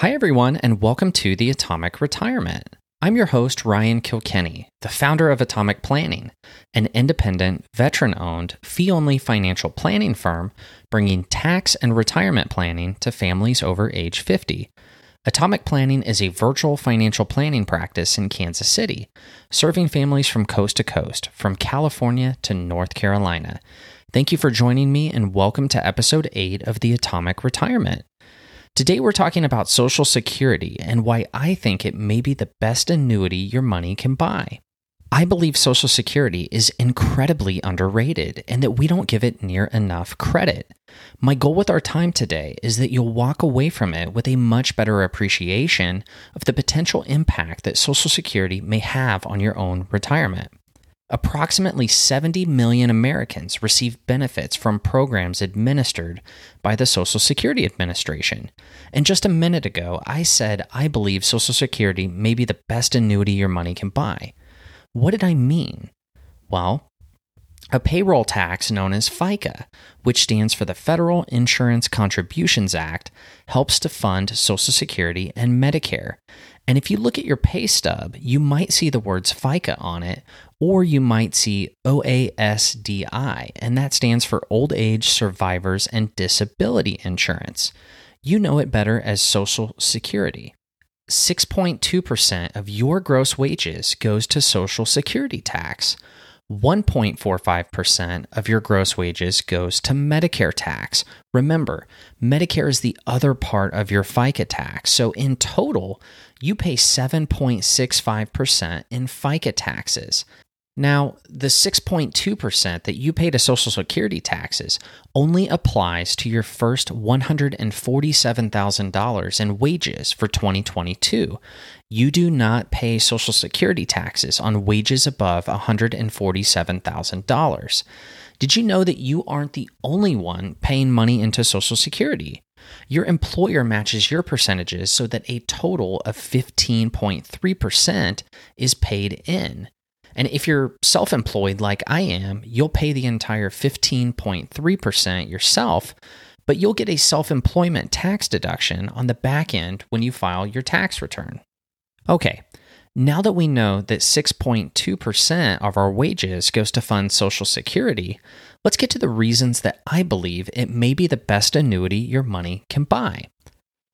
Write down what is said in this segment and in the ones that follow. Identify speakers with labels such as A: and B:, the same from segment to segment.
A: Hi, everyone, and welcome to the Atomic Retirement. I'm your host, Ryan Kilkenny, the founder of Atomic Planning, an independent, veteran owned, fee only financial planning firm bringing tax and retirement planning to families over age 50. Atomic Planning is a virtual financial planning practice in Kansas City, serving families from coast to coast, from California to North Carolina. Thank you for joining me, and welcome to episode 8 of the Atomic Retirement. Today, we're talking about Social Security and why I think it may be the best annuity your money can buy. I believe Social Security is incredibly underrated and that we don't give it near enough credit. My goal with our time today is that you'll walk away from it with a much better appreciation of the potential impact that Social Security may have on your own retirement. Approximately 70 million Americans receive benefits from programs administered by the Social Security Administration. And just a minute ago, I said I believe Social Security may be the best annuity your money can buy. What did I mean? Well, a payroll tax known as FICA, which stands for the Federal Insurance Contributions Act, helps to fund Social Security and Medicare. And if you look at your pay stub, you might see the words FICA on it, or you might see OASDI, and that stands for Old Age Survivors and Disability Insurance. You know it better as Social Security. 6.2% of your gross wages goes to Social Security tax. 1.45% of your gross wages goes to Medicare tax. Remember, Medicare is the other part of your FICA tax. So in total, you pay 7.65% in FICA taxes. Now, the 6.2% that you pay to Social Security taxes only applies to your first $147,000 in wages for 2022. You do not pay Social Security taxes on wages above $147,000. Did you know that you aren't the only one paying money into Social Security? Your employer matches your percentages so that a total of 15.3% is paid in. And if you're self employed like I am, you'll pay the entire 15.3% yourself, but you'll get a self employment tax deduction on the back end when you file your tax return. Okay, now that we know that 6.2% of our wages goes to fund Social Security, let's get to the reasons that I believe it may be the best annuity your money can buy.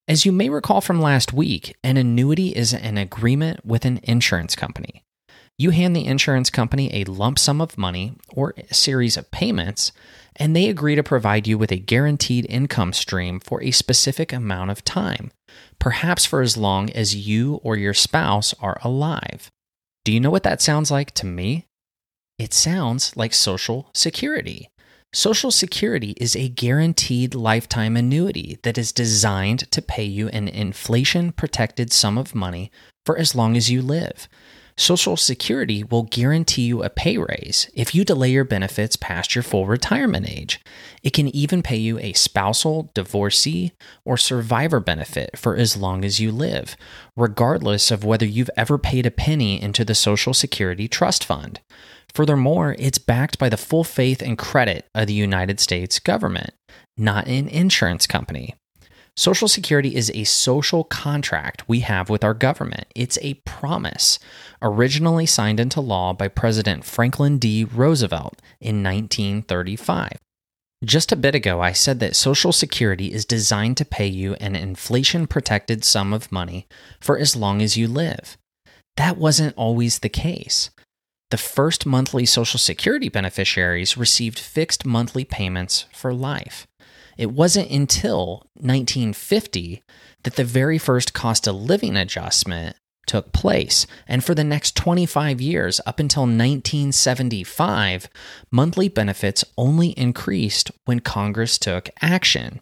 A: As you may recall from last week, an annuity is an agreement with an insurance company. You hand the insurance company a lump sum of money or a series of payments, and they agree to provide you with a guaranteed income stream for a specific amount of time, perhaps for as long as you or your spouse are alive. Do you know what that sounds like to me? It sounds like Social Security. Social Security is a guaranteed lifetime annuity that is designed to pay you an inflation protected sum of money for as long as you live. Social Security will guarantee you a pay raise if you delay your benefits past your full retirement age. It can even pay you a spousal, divorcee, or survivor benefit for as long as you live, regardless of whether you've ever paid a penny into the Social Security Trust Fund. Furthermore, it's backed by the full faith and credit of the United States government, not an insurance company. Social Security is a social contract we have with our government. It's a promise, originally signed into law by President Franklin D. Roosevelt in 1935. Just a bit ago, I said that Social Security is designed to pay you an inflation protected sum of money for as long as you live. That wasn't always the case. The first monthly Social Security beneficiaries received fixed monthly payments for life. It wasn't until 1950 that the very first cost of living adjustment took place. And for the next 25 years, up until 1975, monthly benefits only increased when Congress took action.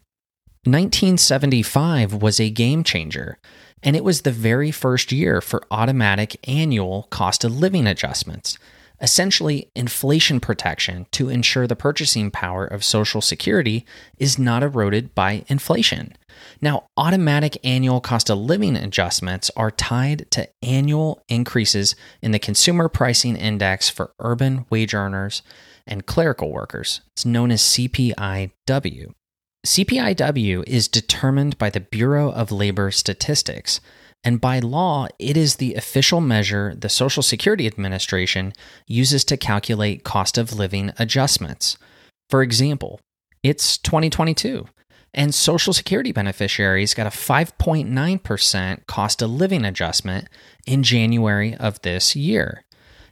A: 1975 was a game changer, and it was the very first year for automatic annual cost of living adjustments essentially inflation protection to ensure the purchasing power of Social Security is not eroded by inflation. Now, automatic annual cost of living adjustments are tied to annual increases in the Consumer Pricing Index for urban wage earners and clerical workers. It's known as CPIW. CPIW is determined by the Bureau of Labor Statistics, and by law, it is the official measure the Social Security Administration uses to calculate cost of living adjustments. For example, it's 2022, and Social Security beneficiaries got a 5.9% cost of living adjustment in January of this year.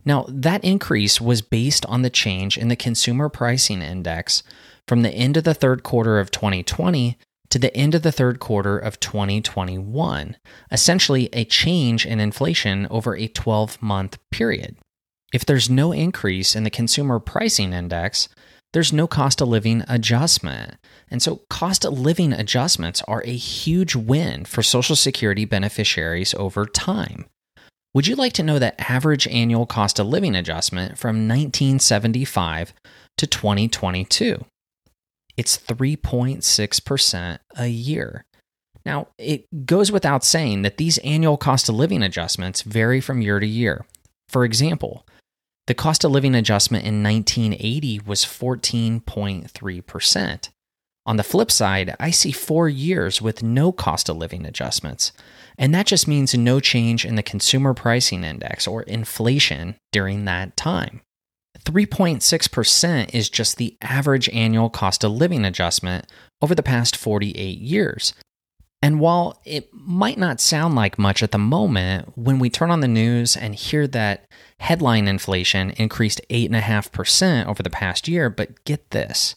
A: Now, that increase was based on the change in the Consumer Pricing Index from the end of the third quarter of 2020 to the end of the third quarter of 2021, essentially a change in inflation over a 12 month period. If there's no increase in the Consumer Pricing Index, there's no cost of living adjustment. And so, cost of living adjustments are a huge win for Social Security beneficiaries over time. Would you like to know the average annual cost of living adjustment from 1975 to 2022? It's 3.6% a year. Now, it goes without saying that these annual cost of living adjustments vary from year to year. For example, the cost of living adjustment in 1980 was 14.3%. On the flip side, I see four years with no cost of living adjustments, and that just means no change in the consumer pricing index or inflation during that time. 3.6% is just the average annual cost of living adjustment over the past 48 years. And while it might not sound like much at the moment, when we turn on the news and hear that headline inflation increased 8.5% over the past year, but get this.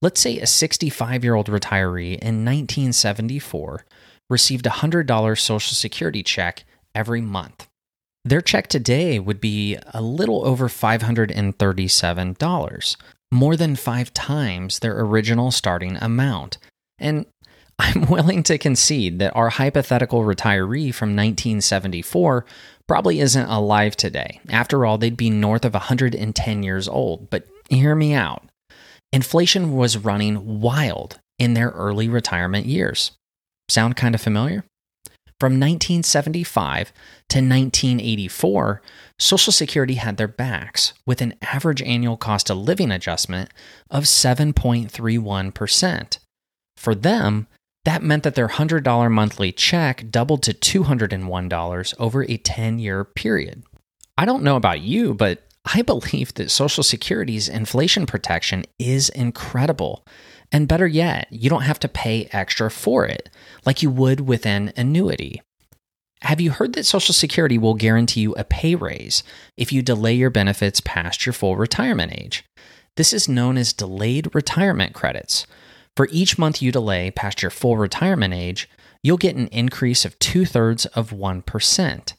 A: Let's say a 65 year old retiree in 1974 received a $100 Social Security check every month. Their check today would be a little over $537, more than five times their original starting amount. And I'm willing to concede that our hypothetical retiree from 1974 probably isn't alive today. After all, they'd be north of 110 years old. But hear me out. Inflation was running wild in their early retirement years. Sound kind of familiar? From 1975 to 1984, Social Security had their backs with an average annual cost of living adjustment of 7.31%. For them, that meant that their $100 monthly check doubled to $201 over a 10 year period. I don't know about you, but I believe that Social Security's inflation protection is incredible. And better yet, you don't have to pay extra for it, like you would with an annuity. Have you heard that Social Security will guarantee you a pay raise if you delay your benefits past your full retirement age? This is known as delayed retirement credits. For each month you delay past your full retirement age, you'll get an increase of two thirds of 1%.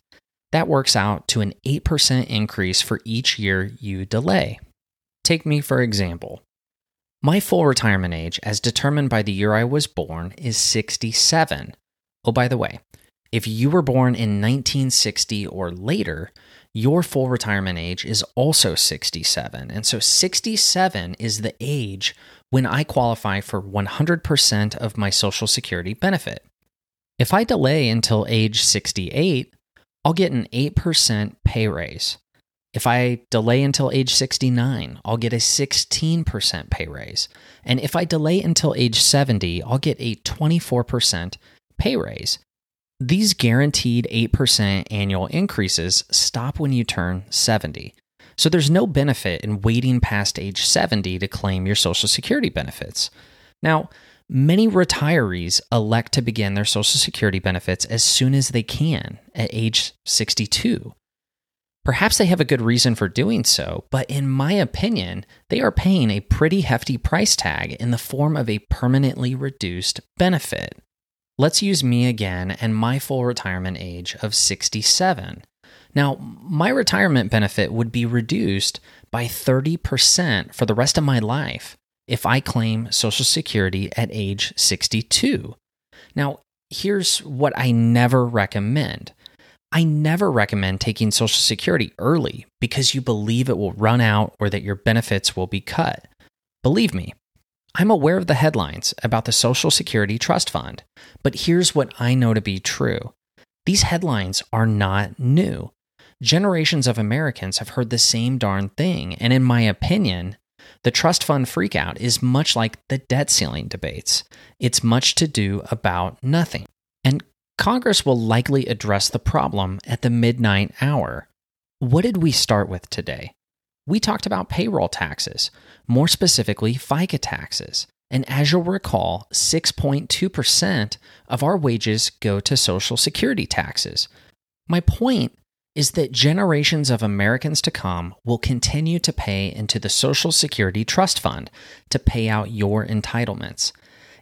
A: That works out to an 8% increase for each year you delay. Take me for example. My full retirement age, as determined by the year I was born, is 67. Oh, by the way, if you were born in 1960 or later, your full retirement age is also 67. And so 67 is the age when I qualify for 100% of my Social Security benefit. If I delay until age 68, I'll get an 8% pay raise. If I delay until age 69, I'll get a 16% pay raise. And if I delay until age 70, I'll get a 24% pay raise. These guaranteed 8% annual increases stop when you turn 70. So there's no benefit in waiting past age 70 to claim your Social Security benefits. Now, many retirees elect to begin their Social Security benefits as soon as they can at age 62. Perhaps they have a good reason for doing so, but in my opinion, they are paying a pretty hefty price tag in the form of a permanently reduced benefit. Let's use me again and my full retirement age of 67. Now, my retirement benefit would be reduced by 30% for the rest of my life if I claim Social Security at age 62. Now, here's what I never recommend I never recommend taking Social Security early because you believe it will run out or that your benefits will be cut. Believe me, I'm aware of the headlines about the Social Security Trust Fund, but here's what I know to be true these headlines are not new. Generations of Americans have heard the same darn thing, and in my opinion, The trust fund freakout is much like the debt ceiling debates. It's much to do about nothing. And Congress will likely address the problem at the midnight hour. What did we start with today? We talked about payroll taxes, more specifically, FICA taxes. And as you'll recall, 6.2% of our wages go to Social Security taxes. My point is that generations of Americans to come will continue to pay into the Social Security Trust Fund to pay out your entitlements.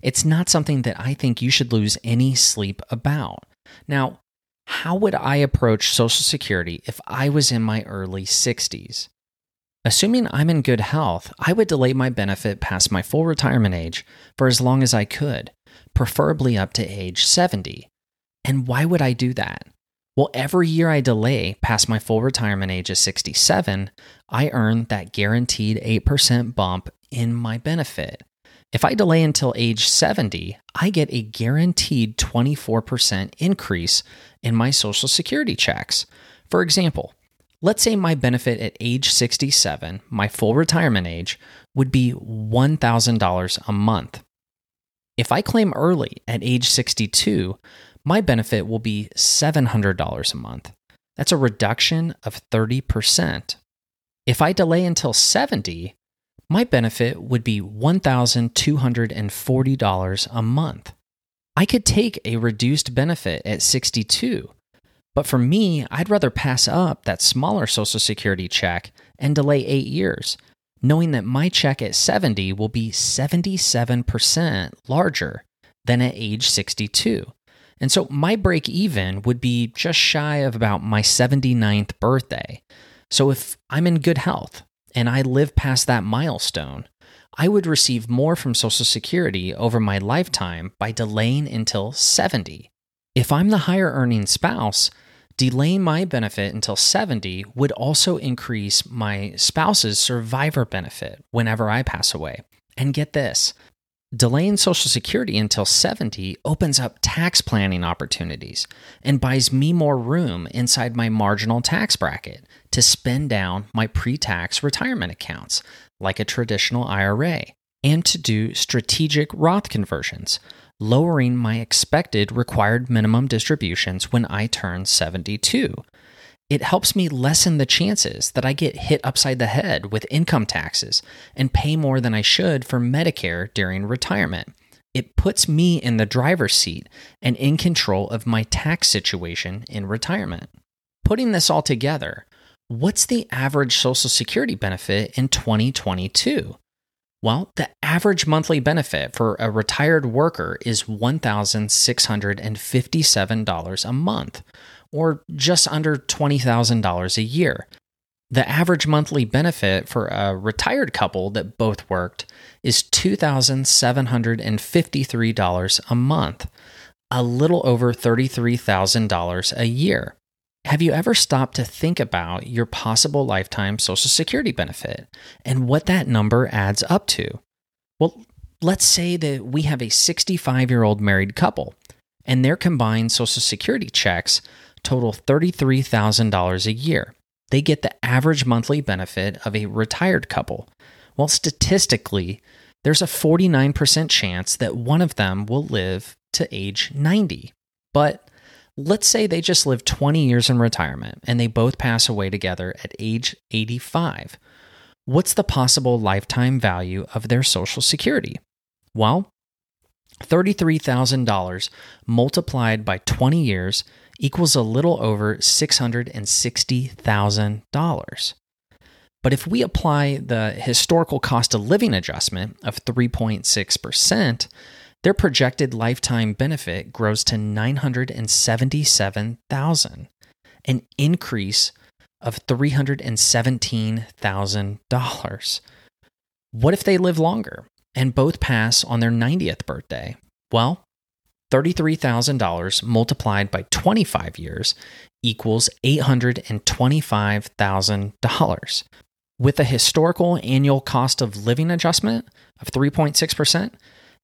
A: It's not something that I think you should lose any sleep about. Now, how would I approach Social Security if I was in my early 60s? Assuming I'm in good health, I would delay my benefit past my full retirement age for as long as I could, preferably up to age 70. And why would I do that? Well, every year I delay past my full retirement age of 67, I earn that guaranteed 8% bump in my benefit. If I delay until age 70, I get a guaranteed 24% increase in my Social Security checks. For example, let's say my benefit at age 67, my full retirement age, would be $1,000 a month. If I claim early at age 62, my benefit will be $700 a month. That's a reduction of 30%. If I delay until 70, my benefit would be $1,240 a month. I could take a reduced benefit at 62, but for me, I'd rather pass up that smaller Social Security check and delay eight years, knowing that my check at 70 will be 77% larger than at age 62. And so my break even would be just shy of about my 79th birthday. So if I'm in good health and I live past that milestone, I would receive more from Social Security over my lifetime by delaying until 70. If I'm the higher earning spouse, delaying my benefit until 70 would also increase my spouse's survivor benefit whenever I pass away. And get this Delaying Social Security until 70 opens up tax planning opportunities and buys me more room inside my marginal tax bracket to spend down my pre tax retirement accounts, like a traditional IRA, and to do strategic Roth conversions, lowering my expected required minimum distributions when I turn 72 it helps me lessen the chances that I get hit upside the head with income taxes and pay more than I should for Medicare during retirement. It puts me in the driver's seat and in control of my tax situation in retirement. Putting this all together, what's the average Social Security benefit in 2022? Well, the average monthly benefit for a retired worker is $1,657 a month, or just under $20,000 a year. The average monthly benefit for a retired couple that both worked is $2,753 a month, a little over $33,000 a year. Have you ever stopped to think about your possible lifetime Social Security benefit and what that number adds up to? Well, let's say that we have a 65 year old married couple and their combined Social Security checks total $33,000 a year. They get the average monthly benefit of a retired couple. Well, statistically, there's a 49% chance that one of them will live to age 90. But let's say they just live 20 years in retirement and they both pass away together at age 85. What's the possible lifetime value of their Social Security? Well, $33,000 multiplied by 20 years equals a little over $660,000. But if we apply the historical cost of living adjustment of 3.6%, their projected lifetime benefit grows to 977,000, an increase of $317,000. What if they live longer and both pass on their 90th birthday? Well, $33,000 multiplied by 25 years equals $825,000. With a historical annual cost of living adjustment of 3.6%,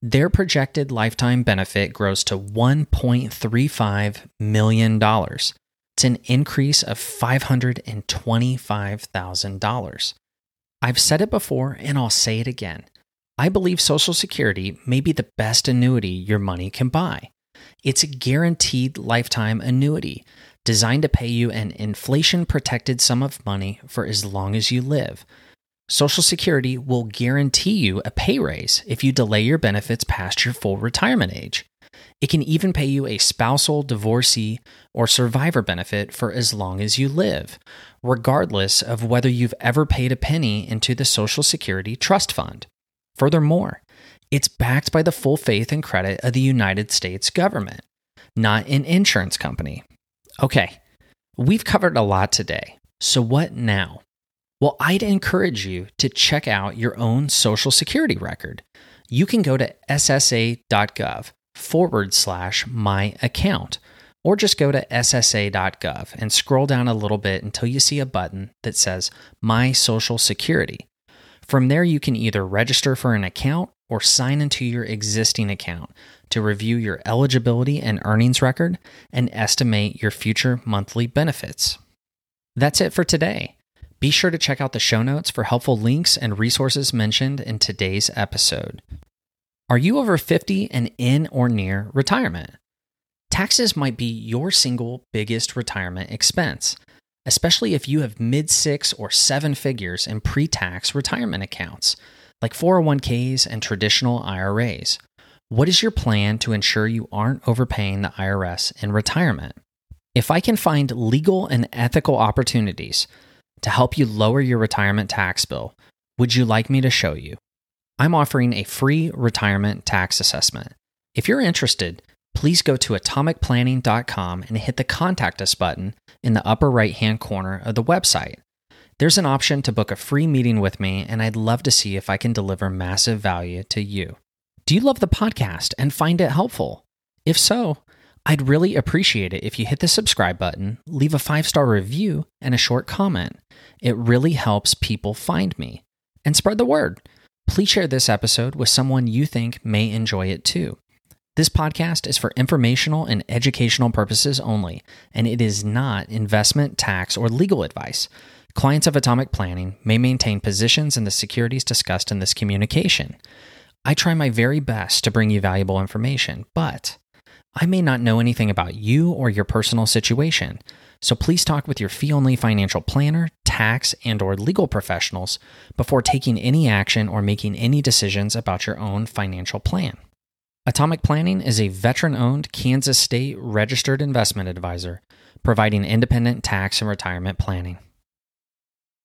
A: their projected lifetime benefit grows to $1.35 million. It's an increase of $525,000. I've said it before and I'll say it again. I believe Social Security may be the best annuity your money can buy. It's a guaranteed lifetime annuity designed to pay you an inflation protected sum of money for as long as you live. Social Security will guarantee you a pay raise if you delay your benefits past your full retirement age. It can even pay you a spousal, divorcee, or survivor benefit for as long as you live, regardless of whether you've ever paid a penny into the Social Security Trust Fund. Furthermore, it's backed by the full faith and credit of the United States government, not an insurance company. Okay, we've covered a lot today. So, what now? Well, I'd encourage you to check out your own Social Security record. You can go to ssa.gov forward slash my account, or just go to ssa.gov and scroll down a little bit until you see a button that says My Social Security. From there, you can either register for an account or sign into your existing account to review your eligibility and earnings record and estimate your future monthly benefits. That's it for today. Be sure to check out the show notes for helpful links and resources mentioned in today's episode. Are you over 50 and in or near retirement? Taxes might be your single biggest retirement expense, especially if you have mid six or seven figures in pre tax retirement accounts like 401ks and traditional IRAs. What is your plan to ensure you aren't overpaying the IRS in retirement? If I can find legal and ethical opportunities to help you lower your retirement tax bill, would you like me to show you? I'm offering a free retirement tax assessment. If you're interested, please go to atomicplanning.com and hit the contact us button in the upper right hand corner of the website. There's an option to book a free meeting with me, and I'd love to see if I can deliver massive value to you. Do you love the podcast and find it helpful? If so, I'd really appreciate it if you hit the subscribe button, leave a five star review, and a short comment. It really helps people find me. And spread the word. Please share this episode with someone you think may enjoy it too. This podcast is for informational and educational purposes only, and it is not investment, tax, or legal advice. Clients of Atomic Planning may maintain positions in the securities discussed in this communication. I try my very best to bring you valuable information, but I may not know anything about you or your personal situation. So please talk with your fee-only financial planner, tax, and or legal professionals before taking any action or making any decisions about your own financial plan. Atomic Planning is a veteran-owned Kansas state registered investment advisor providing independent tax and retirement planning.